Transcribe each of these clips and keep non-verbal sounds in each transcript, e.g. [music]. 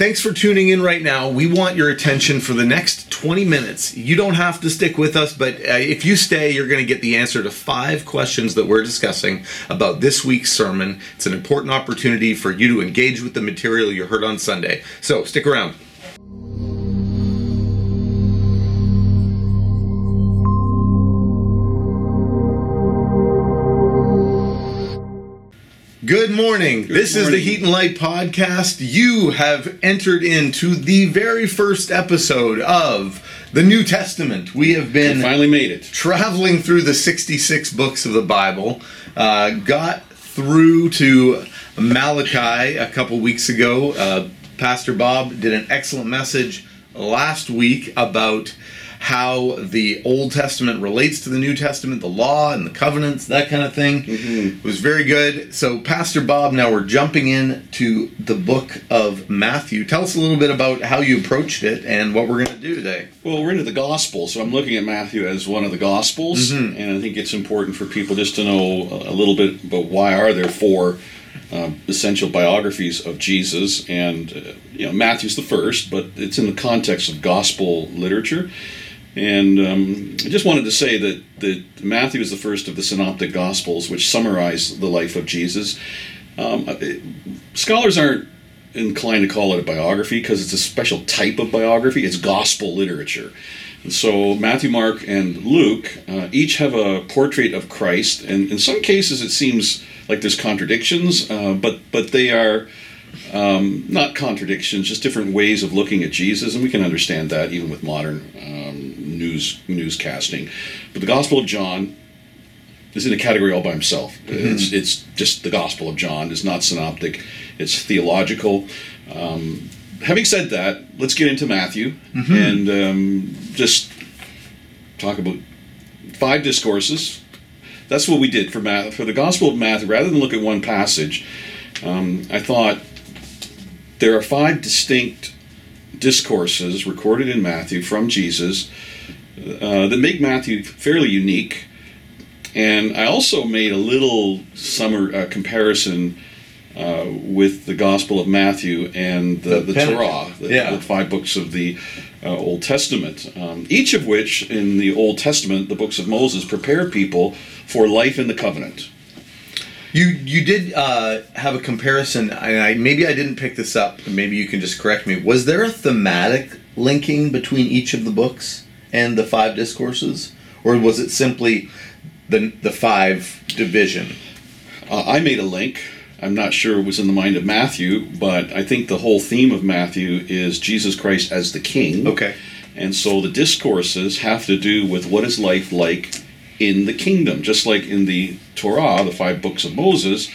Thanks for tuning in right now. We want your attention for the next 20 minutes. You don't have to stick with us, but uh, if you stay, you're going to get the answer to five questions that we're discussing about this week's sermon. It's an important opportunity for you to engage with the material you heard on Sunday. So stick around. Morning. Good this is the. Heat and Light podcast. You have entered into the very first episode of the New Testament. We have been Finally made it. traveling through the 66 books of the Bible. Uh, got through to Malachi a couple weeks ago. Uh, Pastor Bob did an excellent message last week about how the Old Testament relates to the New Testament, the law and the covenants, that kind of thing. It was very good. So, Pastor Bob, now we're jumping in to the book of Matthew. Tell us a little bit about how you approached it and what we're going to do today. Well, we're into the gospel, so I'm looking at Matthew as one of the gospels, Mm-hmm. and I think it's important for people just to know a little bit about why are there four uh, essential biographies of Jesus, and uh, you know Matthew's the first, but it's in the context of gospel literature. And um, I just wanted to say that, that Matthew is the first of the synoptic gospels, which summarize the life of Jesus. Um, it- scholars aren't inclined to call it a biography because it's a special type of biography. It's gospel literature. And so Matthew, Mark, and Luke uh, each have a portrait of Christ, and in some cases it seems like there's contradictions, uh, but but they are um, not contradictions, just different ways of looking at Jesus, and we can understand that even with modern um, news newscasting. But the Gospel of John is in a category all by himself. It's it's just the Gospel of John. It's not synoptic. It's theological. Um, having said that, let's get into Matthew and um, just talk about five discourses. That's what we did for Math for the Gospel of Matthew. Rather than look at one passage, um, I thought there are five distinct discourses recorded in Matthew from Jesus uh, that make Matthew fairly unique. And I also made a little summer uh, comparison uh, with the Gospel of Matthew and the, The the, Torah, the, Yeah. the five books of the uh, Old Testament. Um, each of which, in the Old Testament, the books of Moses, prepare people for life in the covenant. You you did uh, have a comparison, and I maybe I didn't pick this up. Maybe you can just correct me. Was there a thematic linking between each of the books and the five discourses, or was it simply the the five division? Uh, I made a link. I'm not sure it was in the mind of Matthew, but I think the whole theme of Matthew is Jesus Christ as the King. Okay. And so the discourses have to do with what is life like in the kingdom. Just like in the Torah, the five books of Moses,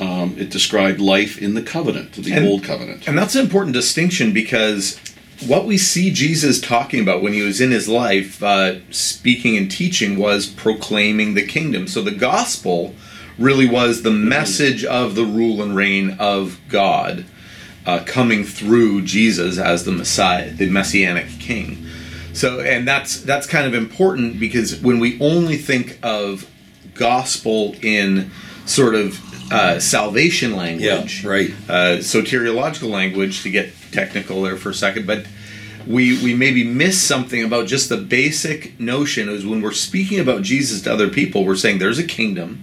um, it described life in the covenant, the And- old covenant. And that's an important distinction because what we see Jesus talking about when he was in his life, uh, speaking and teaching, was proclaiming the kingdom. So the gospel really was the message of the rule and reign of God uh, coming through Jesus as the Messiah, the Messianic King. So, and that's that's kind of important because when we only think of gospel in sort of uh, salvation language, right. uh, soteriological language to get technical there for a second, but we we maybe miss something about just the basic notion is when we're speaking about Jesus to other people, we're saying there's a kingdom,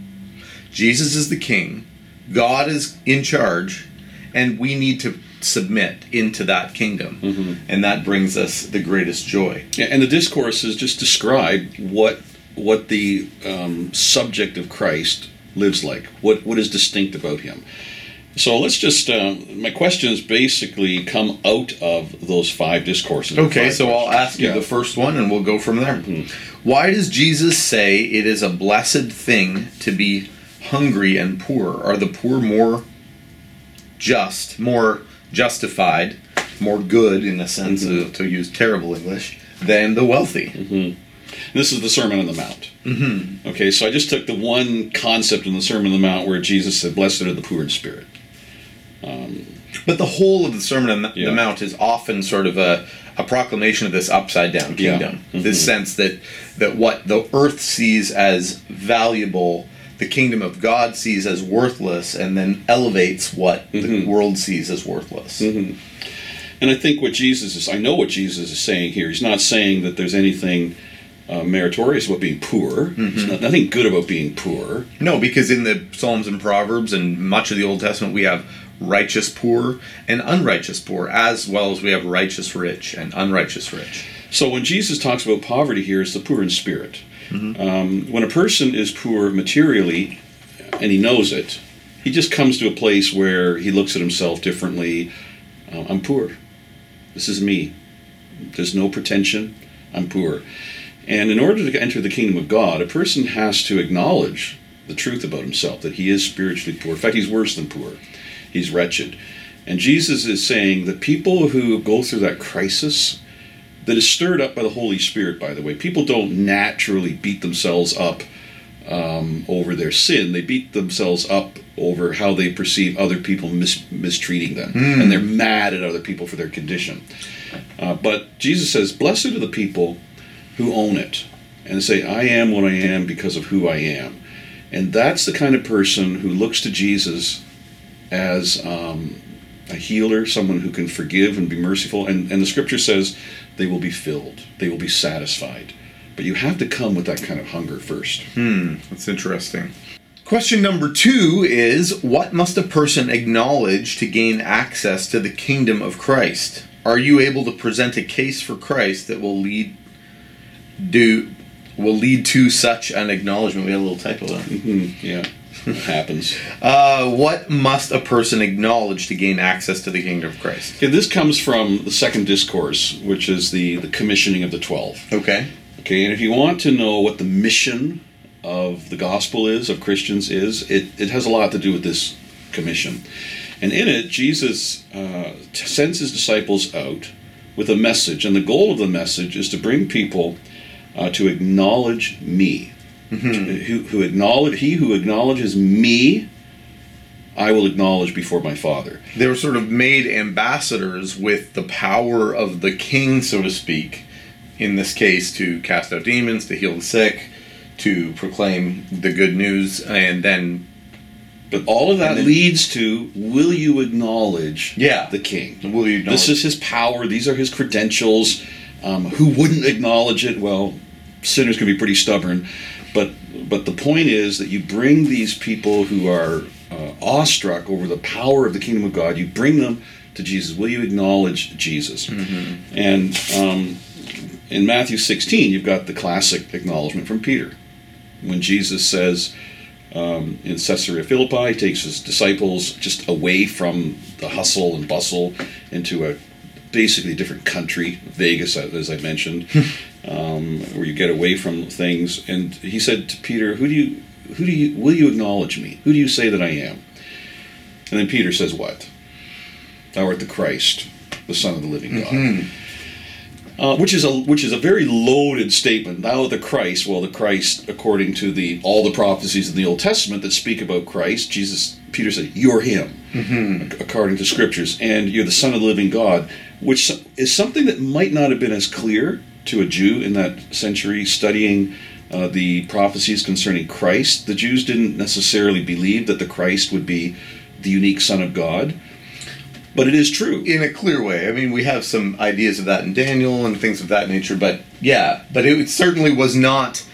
Jesus is the king, God is in charge, and we need to submit into that kingdom, and that brings us the greatest joy. Yeah, and the discourses just describe what what the um, subject of Christ lives like. What what is distinct about him. So let's just. Um, my questions basically come out of those five discourses. Okay, Five so I'll ask you Yeah. Mm-hmm. the first one and we'll go from there. Why does Jesus say it is a blessed thing to be hungry and poor? Are the poor more just, more justified, more good in a sense, Mm-hmm. of, to use terrible English, than the wealthy? This is the Sermon on the Mount. Mm-hmm. Okay, so I just took the one concept in the Sermon on the Mount where Jesus said, "Blessed are the poor in spirit." But the whole of the Sermon on the Yeah. Mount is often sort of a, a proclamation of this upside down Yeah. kingdom. This sense that that what the earth sees as valuable, the kingdom of God sees as worthless, and then elevates what the mm-hmm. world sees as worthless. Mm-hmm. And I think what Jesus is, I know what Jesus is saying here. He's not saying that there's anything uh, meritorious about being poor. There's mm-hmm. not, nothing good about being poor. No, because in the Psalms and Proverbs and much of the Old Testament, we have righteous poor and unrighteous poor, as well as we have righteous rich and unrighteous rich. So when Jesus talks about poverty here, it's the poor in spirit. Um, when a person is poor materially, and he knows it, he just comes to a place where he looks at himself differently. Uh, I'm poor. This is me. There's no pretension. I'm poor. And in order to enter the kingdom of God, a person has to acknowledge the truth about himself that he is spiritually poor. In fact, he's worse than poor. He's wretched. And Jesus is saying the people who go through that crisis, that is stirred up by the Holy Spirit, by the way, people don't naturally beat themselves up um, over their sin. They beat themselves up over how they perceive other people mis- mistreating them. And they're mad at other people for their condition. Uh, but Jesus says, Blessed are the people who own it and say, I am what I am because of who I am. And that's the kind of person who looks to Jesus as um, a healer, someone who can forgive and be merciful. And, and the scripture says they will be filled, they will be satisfied. But you have to come with that kind of hunger first. Hmm, That's interesting. Question number two is What must a person acknowledge to gain access to the kingdom of Christ? Are you able to present a case for Christ that will lead do will lead to such an acknowledgement? We had a little typo there. Hmm, yeah, it [laughs] happens. Uh, what must a person acknowledge to gain access to the kingdom of Christ? Okay, this comes from the second discourse, which is the, the commissioning of the twelve. Okay. Okay, and if you want to know what the mission of the gospel is, of Christians is, it, it has a lot to do with this commission. And in it, Jesus uh, sends his disciples out with a message, and the goal of the message is to bring people uh, to acknowledge me. To- who, who acknowledge he who acknowledges me, I will acknowledge before my Father. They were sort of made ambassadors with the power of the king, so to speak, in this case, to cast out demons, to heal the sick, to proclaim the good news, and then, But all of that then- leads to will you acknowledge yeah, the king? will you acknowledge? This is his power. These are his credentials. Um, who wouldn't acknowledge it? Well, sinners can be pretty stubborn, but but the point is that you bring these people who are uh, awestruck over the power of the kingdom of God. You bring them to Jesus. Will you acknowledge Jesus? And um, in Matthew 16, you've got the classic acknowledgement from Peter when Jesus says. Um, in Caesarea Philippi, he takes his disciples just away from the hustle and bustle into a basically different country, Vegas, as I mentioned, [laughs] um, where you get away from things. And he said to Peter, "Who do you, who do you, will you acknowledge me? Who do you say that I am?" And then Peter says, "What? Thou art the Christ, the Son of the living God." Uh, which is a which is a very loaded statement. Thou the Christ. Well, the Christ, according to the all the prophecies in the Old Testament that speak about Christ, Jesus, Peter said, "You're Him." ac- according to scriptures, and you're the Son of the living God, which is something that might not have been as clear to a Jew in that century studying uh, the prophecies concerning Christ. The Jews didn't necessarily believe that the Christ would be the unique Son of God, but it is true. in a clear way. I mean, we have some ideas of that in Daniel and things of that nature, but yeah, but it certainly was not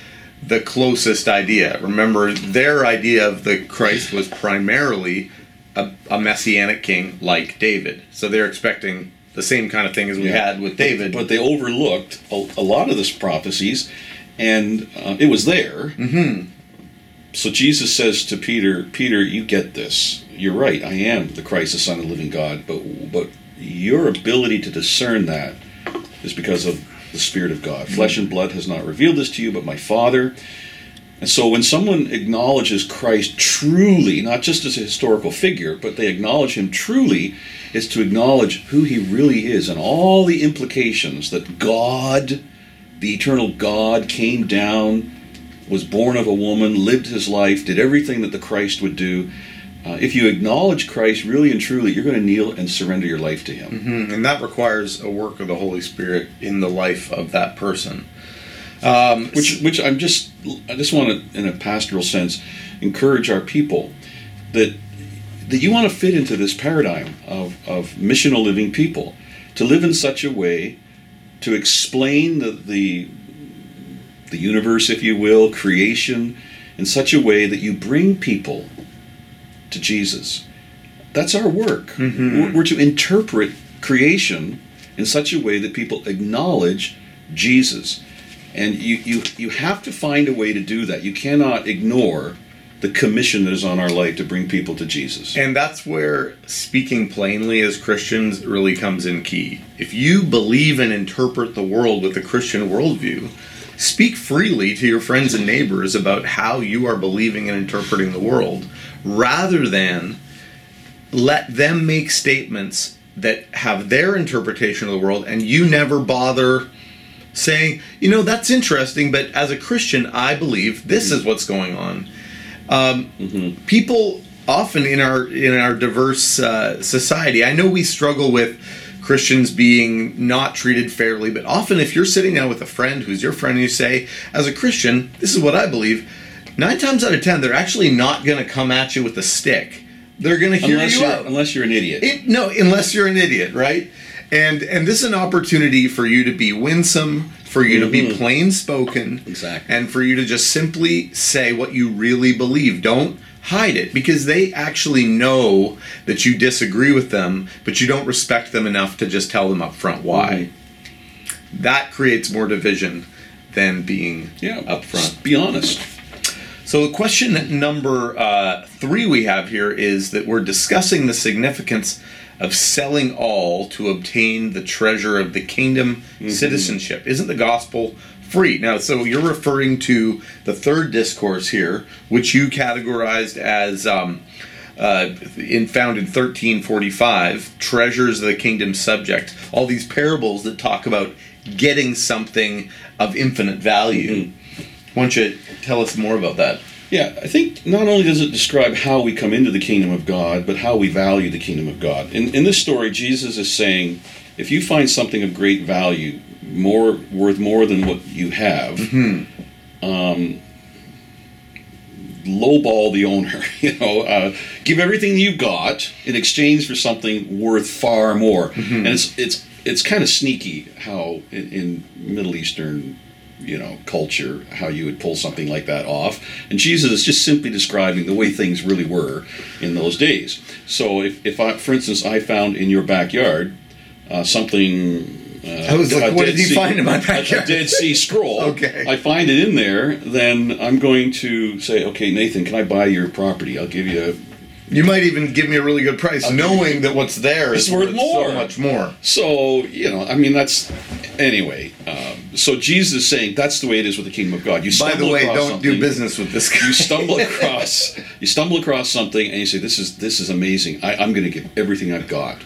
the closest idea. Remember, their idea of the Christ was primarily a, a messianic king like David. So they're expecting the same kind of thing as we Yeah. had with David. But they overlooked a, a lot of this prophecies, and uh, it was there. Mm-hmm. So Jesus says to Peter, Peter, you get this. You're right. I am the Christ, the Son of the living God. But but your ability to discern that is because of the Spirit of God. Flesh and blood has not revealed this to you, but my Father. And so when someone acknowledges Christ truly, not just as a historical figure, but they acknowledge him truly, is to acknowledge who he really is and all the implications that God, the eternal God, came down, was born of a woman, lived his life, did everything that the Christ would do. Uh, if you acknowledge Christ really and truly, you're going to kneel and surrender your life to him. Mhm, and that requires a work of the Holy Spirit in the life of that person. Um, which which I'm just I just want to in a pastoral sense encourage our people that that you want to fit into this paradigm of, of missional living people to live in such a way to explain the, the the universe, if you will, creation, in such a way that you bring people to Jesus. That's our work. Mhm. We're, we're to interpret creation in such a way that people acknowledge Jesus. And you, you, you have to find a way to do that. You cannot ignore the commission that is on our life to bring people to Jesus. And that's where speaking plainly as Christians really comes in key. If you believe and interpret the world with a Christian worldview, speak freely to your friends and neighbors about how you are believing and interpreting the world rather than let them make statements that have their interpretation of the world and you never bother saying, you know, that's interesting, but as a Christian, I believe this is what's going on. Um, People often in our in our diverse uh, society, I know we struggle with Christians being not treated fairly, but often if you're sitting down with a friend who's your friend, and you say, as a Christian, this is what I believe. Nine times out of ten, they're actually not going to come at you with a stick. They're going to hear unless you you're, out. unless you're an idiot. It, no, unless you're an idiot, right? And and this is an opportunity for you to be winsome, for you to be Mhm. plain spoken, Exactly. and for you to just simply say what you really believe. Don't hide it because they actually know that you disagree with them, but you don't respect them enough to just tell them up front why. That creates more division than being yeah, up front. Be honest. So, the question number uh, three we have here is that we're discussing the significance of selling all to obtain the treasure of the kingdom citizenship. Isn't the gospel free? Now, so you're referring to the third discourse here, which you categorized as. Um, uh, in found in 1345 treasures of the kingdom subject all these parables that talk about getting something of infinite value why don't you tell us more about that Yeah, I think not only does it describe how we come into the kingdom of God, but how we value the kingdom of God. In, in this story, Jesus is saying, if you find something of great value, more worth more than what you have, um, lowball the owner. [laughs] You know, uh, give everything you've got in exchange for something worth far more. And it's it's it's kind of sneaky how in, in Middle Eastern you know culture how you would pull something like that off and jesus is just simply describing the way things really were in those days so if, if i for instance i found in your backyard uh, something uh, I was like, what did you Sea- find in my backyard? [laughs] A Dead Sea Scroll. Okay. I find it in there, then I'm going to say, okay, Nathan, can I buy your property? I'll give you. a you might even give me a really good price knowing that what's there is worth more. so much more So you know, I mean, that's anyway. Um, so Jesus is saying that's the way it is with the kingdom of God. You by stumble the way across don't do business with this guy. You stumble [laughs] across you stumble across something and you say this is this is amazing. I, i'm going to give everything i've got.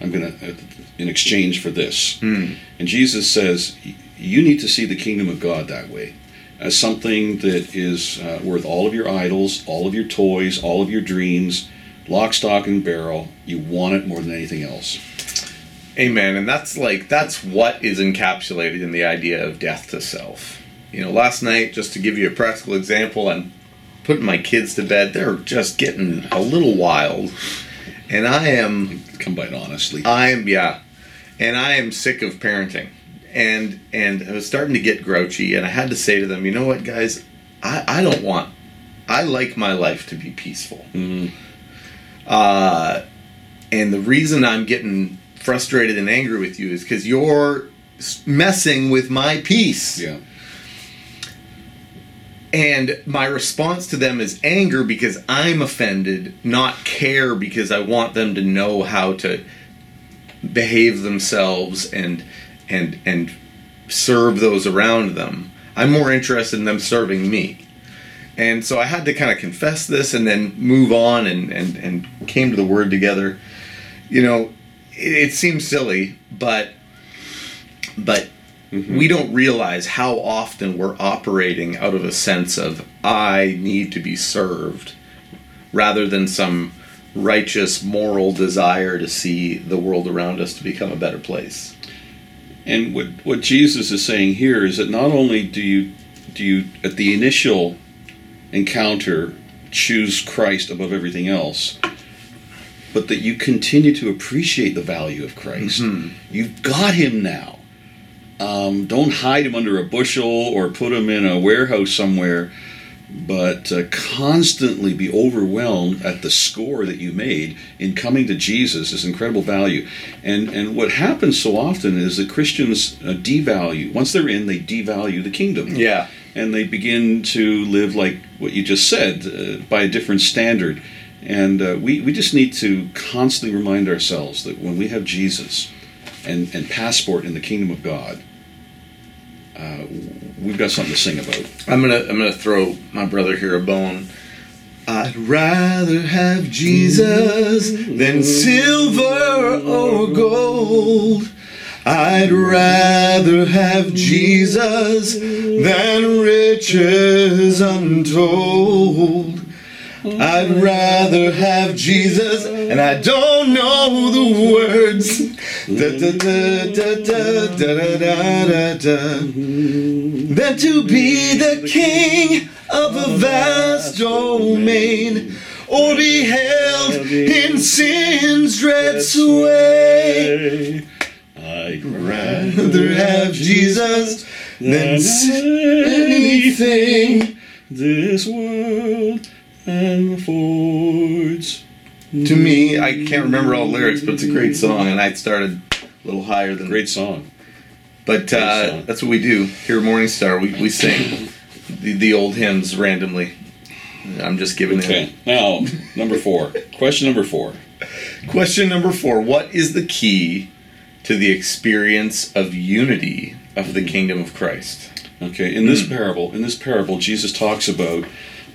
I'm going to in exchange for this. Hmm. and jesus says you need to see the kingdom of god that way. As something that is uh, worth all of your idols all of your toys all of your dreams lock stock and barrel you want it more than anything else Amen. And that's like that's what is encapsulated in the idea of death to self. You know, last night, just to give you a practical example, I'm putting my kids to bed. They're just getting a little wild. And I am come by it honestly I am yeah. And I am sick of parenting. And and I was starting to get grouchy and I had to say to them, you know what guys, I, I don't want I like my life to be peaceful. Mhm. Uh, and the reason I'm getting frustrated and angry with you is because you're messing with my peace. yeah And my response to them is anger because I'm offended, not care because I want them to know how to behave themselves and and and serve those around them. I'm more interested in them serving me. And so I had to kind of confess this and then move on and, and, and came to the word together. You know, it, seems silly, but but mm-hmm. we don't realize how often we're operating out of a sense of I need to be served rather than some righteous moral desire to see the world around us to become a better place. And what what Jesus is saying here is that not only do you do you at the initial encounter choose Christ above everything else, but that you continue to appreciate the value of Christ. You've got him now. Um, don't hide him under a bushel or put him in a warehouse somewhere, but uh, constantly be overwhelmed at the score that you made in coming to Jesus is incredible value. And and what happens so often is that Christians uh, devalue once they're in, they devalue the kingdom Yeah. and they begin to live like what you just said uh, by a different standard. And uh, we, we just need to constantly remind ourselves that when we have Jesus and, and passport in the kingdom of God, uh, we've got something to sing about. I'm gonna I'm gonna throw my brother here a bone. I'd rather have Jesus than silver or gold. I'd rather have Jesus than riches untold. I'd rather have Jesus, and I don't know the words. Da, da, da, than to be the king of a vast domain, or be held in sin's dread sway. I'd rather have Jesus than anything this world affords. To me, I can't remember all the lyrics, but it's a great song, and I started a little higher than. Great song. But uh, song. that's what we do here at Morning Star. We, we sing the, the old hymns randomly. I'm just giving it Okay, it. now, number four. Question number four. Question number four What is the key to the experience of unity of the kingdom of Christ? Okay, in this parable, in this parable, Jesus talks about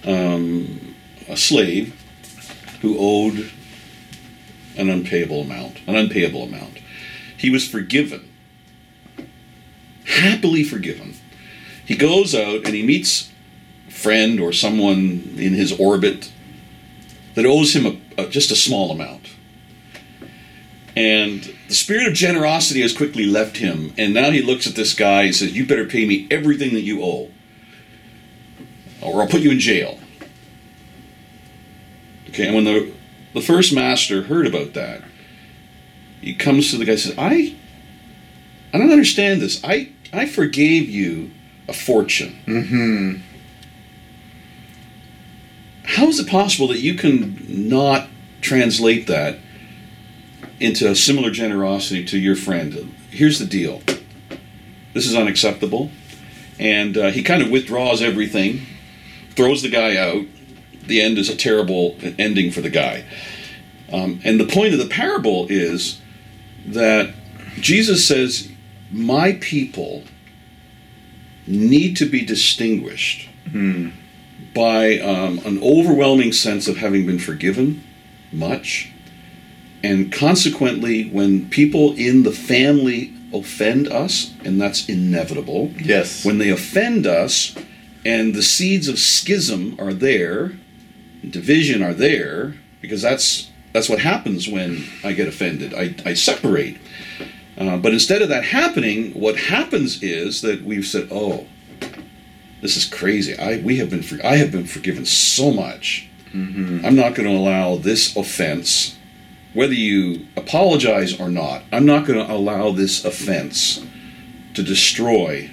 um, a slave who owed an unpayable amount, an unpayable amount. He was forgiven, happily forgiven. He goes out and he meets a friend or someone in his orbit that owes him a, a, just a small amount. And the spirit of generosity has quickly left him, and now he looks at this guy and says, You better pay me everything that you owe, or I'll put you in jail. Okay, and when the, the first master heard about that, he comes to the guy and says, I I don't understand this. I, I forgave you a fortune. Mm-hmm. How is it possible that you can not translate that into a similar generosity to your friend? Here's the deal this is unacceptable. And uh, he kind of withdraws everything, throws the guy out. The end is a terrible ending for the guy. Um, and the point of the parable is that Jesus says, My people need to be distinguished by um, an overwhelming sense of having been forgiven much. And consequently, when people in the family offend us, and that's inevitable, Yes. when they offend us and the seeds of schism are there, division are there, because that's that's what happens when I get offended. I, I separate. Uh, but instead of that happening, what happens is that we've said, "Oh, this is crazy. I we have been for, I have been forgiven so much. I'm not going to allow this offense, whether you apologize or not. I'm not going to allow this offense to destroy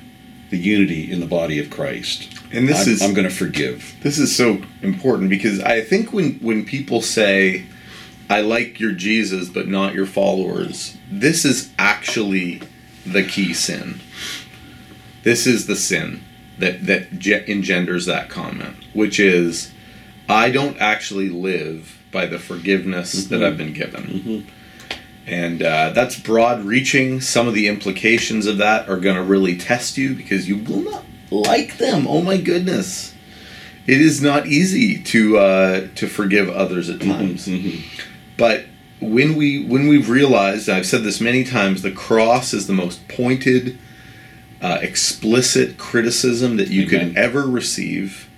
the unity in the body of Christ. And this I'm, is I'm going to forgive. This is so important because I think when when people say I like your Jesus but not your followers, this is actually the key sin. This is the sin that that ge- engenders that comment, which is I don't actually live by the forgiveness mm-hmm. that I've been given. Mm-hmm. And uh, that's broad reaching. Some of the implications of that are going to really test you because you will not like them. Oh my goodness it is not easy to uh, to forgive others at times. But when we when we've realized, I've said this many times, the cross is the most pointed, uh, explicit criticism that you Amen. could ever receive,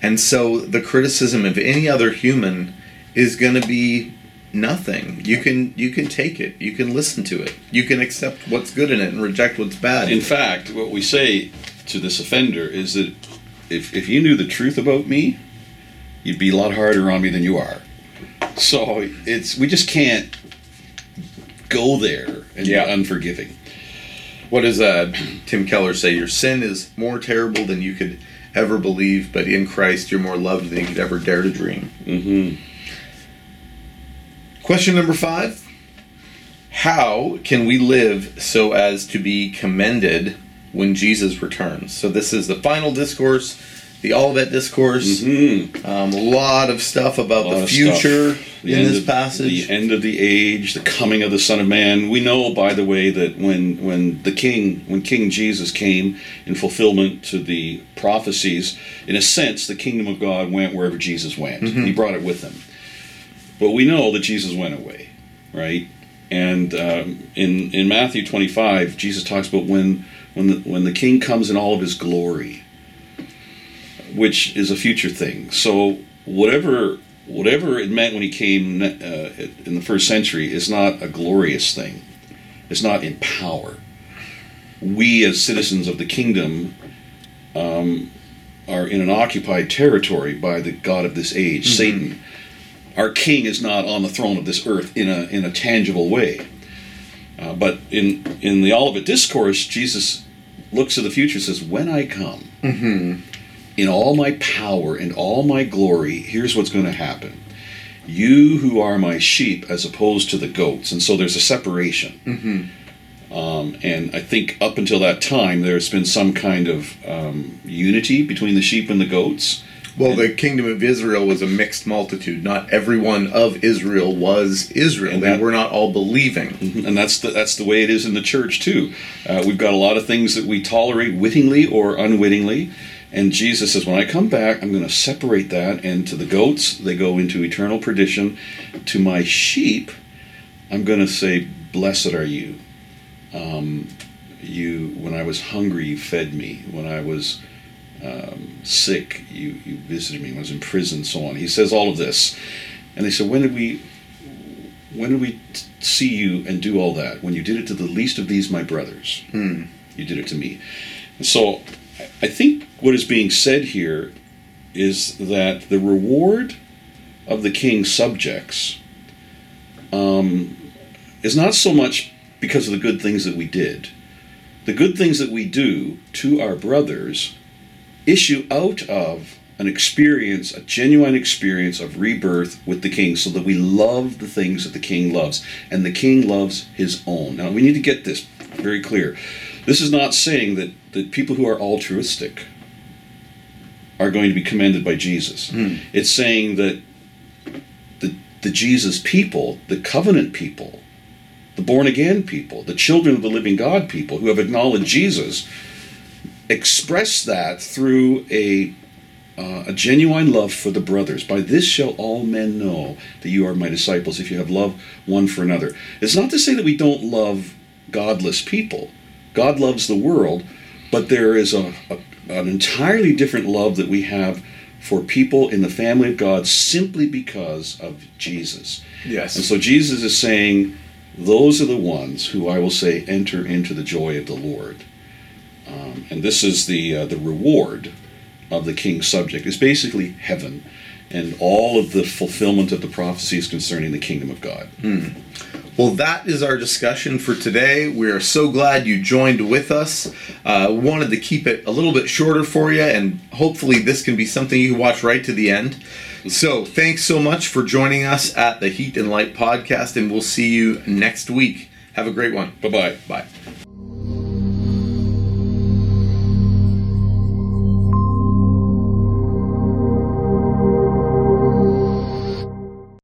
and so the criticism of any other human is going to be nothing. You can you can take it, you can listen to it, you can accept what's good in it and reject what's bad. In fact, what we say to this offender is that if, if you knew the truth about me, you'd be a lot harder on me than you are. So it's we just can't go there and Yeah. be unforgiving. What does uh, Tim Keller say? Your sin is more terrible than you could ever believe, but in Christ you're more loved than you could ever dare to dream. Mm-hmm. Question number five How can we live so as to be commended when Jesus returns? So, this is the final discourse, the Olivet Discourse. Mm-hmm. Um, a lot of stuff about the future. The in this of- passage. The end of the age, the coming of the Son of Man. We know, by the way, that when when the King, when King Jesus came in fulfillment to the prophecies, in a sense, the kingdom of God went wherever Jesus went. Mm-hmm. He brought it with him. But we know that Jesus went away, right? And um, in in Matthew 25, Jesus talks about when when the when the King comes in all of his glory, which is a future thing. So whatever whatever it meant when he came uh, in the first century is not a glorious thing. It's not in power. We as citizens of the kingdom um, are in an occupied territory by the god of this age, Satan. Our king is not on the throne of this earth in a in a tangible way. Uh, but in in the Olivet Discourse, Jesus looks to the future and says, "When I come." in all my power and all my glory, here's what's going to happen. You who are my sheep, as opposed to the goats. And so there's a separation. Um, and I think up until that time, there's been some kind of um, unity between the sheep and the goats. Well, the kingdom of Israel was a mixed multitude. Not everyone of Israel was Israel. And they that- were not all believing. and that's the, that's the way it is in the church too. Uh, we've got a lot of things that we tolerate wittingly or unwittingly, and Jesus says, "When I come back, I'm going to separate that. And to the goats, they go into eternal perdition. To my sheep, I'm going to say, Blessed are you. Um, you, when I was hungry, you fed me. When I was um, sick, you you visited me. When I was in prison, so on." He says all of this, and they said, "When did we?" when did we t- see you and do all that? When you did it to the least of these, my brothers, Hmm. you did it to me. And so I- I think what is being said here is that the reward of the king's subjects um, is not so much because of the good things that we did. The good things that we do to our brothers issue out of an experience, a genuine experience of rebirth with the king, so that we love the things that the king loves. And the king loves his own. Now, we need to get this very clear. This is not saying that, that people who are altruistic are going to be commended by Jesus. Hmm. It's saying that the, the Jesus people, the covenant people, the born again people, the children of the living God people who have acknowledged Jesus, express that through a uh, a genuine love for the brothers. By this shall all men know that you are my disciples if you have love one for another. It's not to say that we don't love godless people. God loves the world, but there is a, a an entirely different love that we have for people in the family of God simply because of Jesus. Yes. And so Jesus is saying, those are the ones who I will say enter into the joy of the Lord. Um, and this is the uh, the reward of the king's subject is basically heaven and all of the fulfillment of the prophecies concerning the kingdom of God. Well, that is our discussion for today. We are so glad you joined with us. Uh, wanted to keep it a little bit shorter for you, and hopefully, this can be something you watch right to the end. So, thanks so much for joining us at the Heat and Light podcast, and we'll see you next week. Have a great one. Bye bye. Bye.